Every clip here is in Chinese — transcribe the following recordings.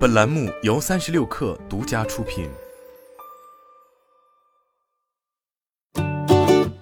本栏目由三十六氪独家出品。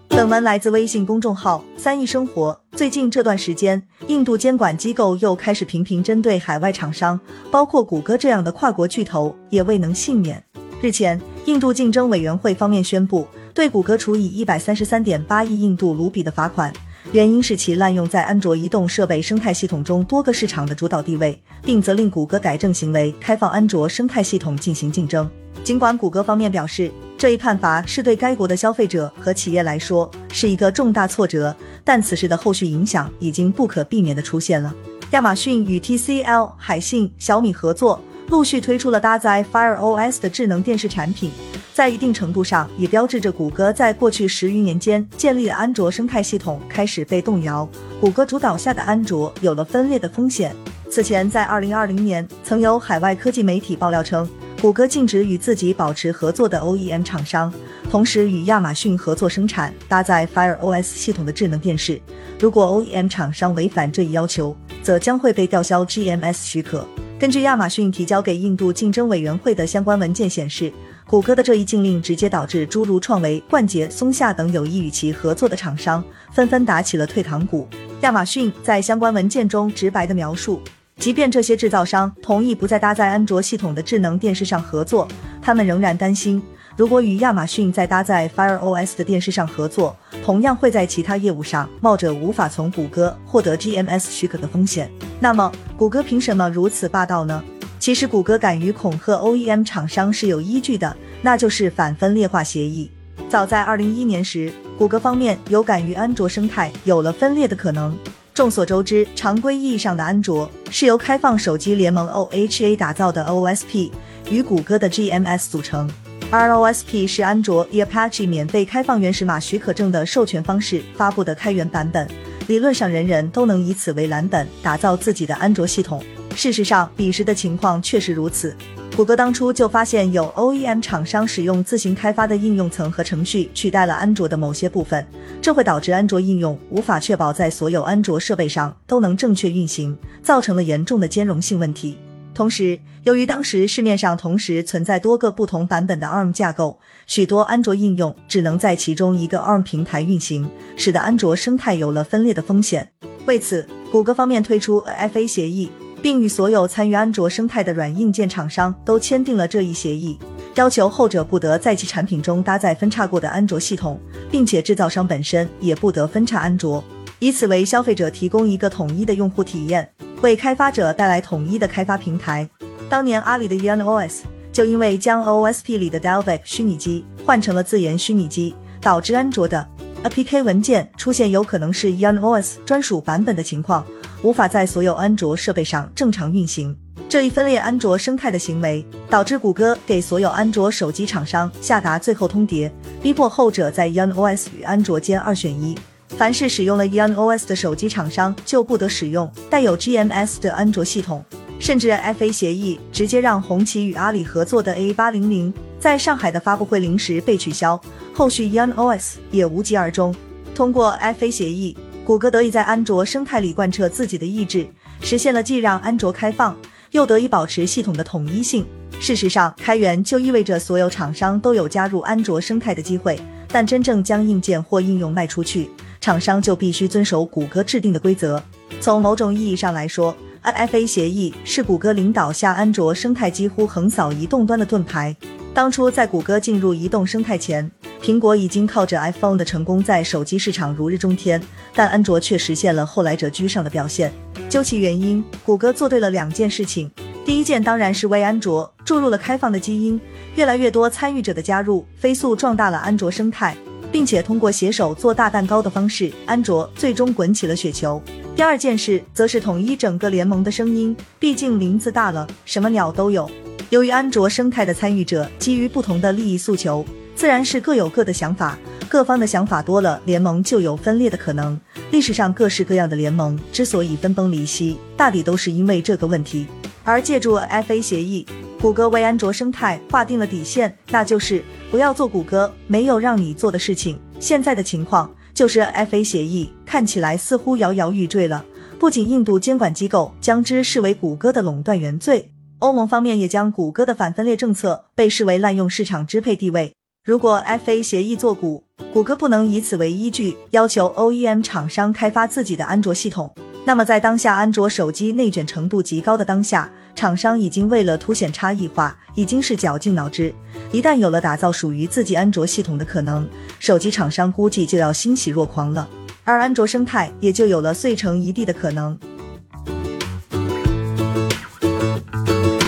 本文来自微信公众号“三亿生活”。最近这段时间，印度监管机构又开始频频针对海外厂商，包括谷歌这样的跨国巨头，也未能幸免。日前，印度竞争委员会方面宣布，对谷歌处以一百三十三点八亿印度卢比的罚款。原因是其滥用在安卓移动设备生态系统中多个市场的主导地位，并责令谷歌改正行为，开放安卓生态系统进行竞争。尽管谷歌方面表示，这一判罚是对该国的消费者和企业来说是一个重大挫折，但此事的后续影响已经不可避免的出现了。亚马逊与 TCL、海信、小米合作，陆续推出了搭载 Fire OS 的智能电视产品。在一定程度上，也标志着谷歌在过去十余年间建立的安卓生态系统开始被动摇。谷歌主导下的安卓有了分裂的风险。此前，在二零二零年，曾有海外科技媒体爆料称，谷歌禁止与自己保持合作的 OEM 厂商，同时与亚马逊合作生产搭载 Fire OS 系统的智能电视。如果 OEM 厂商违反这一要求，则将会被吊销 GMS 许可。根据亚马逊提交给印度竞争委员会的相关文件显示。谷歌的这一禁令直接导致诸如创维、冠捷、松下等有意与其合作的厂商纷纷打起了退堂鼓。亚马逊在相关文件中直白的描述，即便这些制造商同意不再搭载安卓系统的智能电视上合作，他们仍然担心，如果与亚马逊在搭载 Fire OS 的电视上合作，同样会在其他业务上冒着无法从谷歌获得 GMS 许可的风险。那么，谷歌凭什么如此霸道呢？其实，谷歌敢于恐吓 OEM 厂商是有依据的，那就是反分裂化协议。早在二零一一年时，谷歌方面有感于安卓生态有了分裂的可能。众所周知，常规意义上的安卓是由开放手机联盟 OHA 打造的 OSP 与谷歌的 GMS 组成，而 OSP 是安卓 e Apache 免费开放原始码许可证的授权方式发布的开源版本，理论上人人都能以此为蓝本打造自己的安卓系统。事实上，彼时的情况确实如此。谷歌当初就发现有 OEM 厂商使用自行开发的应用层和程序取代了安卓的某些部分，这会导致安卓应用无法确保在所有安卓设备上都能正确运行，造成了严重的兼容性问题。同时，由于当时市面上同时存在多个不同版本的 ARM 架构，许多安卓应用只能在其中一个 ARM 平台运行，使得安卓生态有了分裂的风险。为此，谷歌方面推出 FA 协议。并与所有参与安卓生态的软硬件厂商都签订了这一协议，要求后者不得在其产品中搭载分叉过的安卓系统，并且制造商本身也不得分叉安卓，以此为消费者提供一个统一的用户体验，为开发者带来统一的开发平台。当年阿里的 YunOS 就因为将 OSP 里的 Dalvik 虚拟机换成了自研虚拟机，导致安卓的 APK 文件出现有可能是 YunOS 专属版本的情况。无法在所有安卓设备上正常运行，这一分裂安卓生态的行为，导致谷歌给所有安卓手机厂商下达最后通牒，逼迫后者在 YunOS 与安卓间二选一。凡是使用了 YunOS 的手机厂商就不得使用带有 GMS 的安卓系统。甚至 FA 协议直接让红旗与阿里合作的 A 八零零在上海的发布会临时被取消，后续 YunOS 也无疾而终。通过 FA 协议。谷歌得以在安卓生态里贯彻自己的意志，实现了既让安卓开放，又得以保持系统的统一性。事实上，开源就意味着所有厂商都有加入安卓生态的机会，但真正将硬件或应用卖出去，厂商就必须遵守谷歌制定的规则。从某种意义上来说，NFA 协议是谷歌领导下安卓生态几乎横扫移动端的盾牌。当初在谷歌进入移动生态前，苹果已经靠着 iPhone 的成功在手机市场如日中天，但安卓却实现了后来者居上的表现。究其原因，谷歌做对了两件事情。第一件当然是为安卓注入了开放的基因，越来越多参与者的加入，飞速壮大了安卓生态，并且通过携手做大蛋糕的方式，安卓最终滚起了雪球。第二件事则是统一整个联盟的声音，毕竟林子大了，什么鸟都有。由于安卓生态的参与者基于不同的利益诉求。自然是各有各的想法，各方的想法多了，联盟就有分裂的可能。历史上各式各样的联盟之所以分崩离析，大抵都是因为这个问题。而借助 FA 协议，谷歌为安卓生态划定了底线，那就是不要做谷歌没有让你做的事情。现在的情况就是 FA 协议看起来似乎摇摇欲坠了，不仅印度监管机构将之视为谷歌的垄断原罪。欧盟方面也将谷歌的反分裂政策被视为滥用市场支配地位。如果 FA 协议做股，谷歌不能以此为依据要求 OEM 厂商开发自己的安卓系统，那么在当下安卓手机内卷程度极高的当下，厂商已经为了凸显差异化，已经是绞尽脑汁。一旦有了打造属于自己安卓系统的可能，手机厂商估计就要欣喜若狂了，而安卓生态也就有了碎成一地的可能。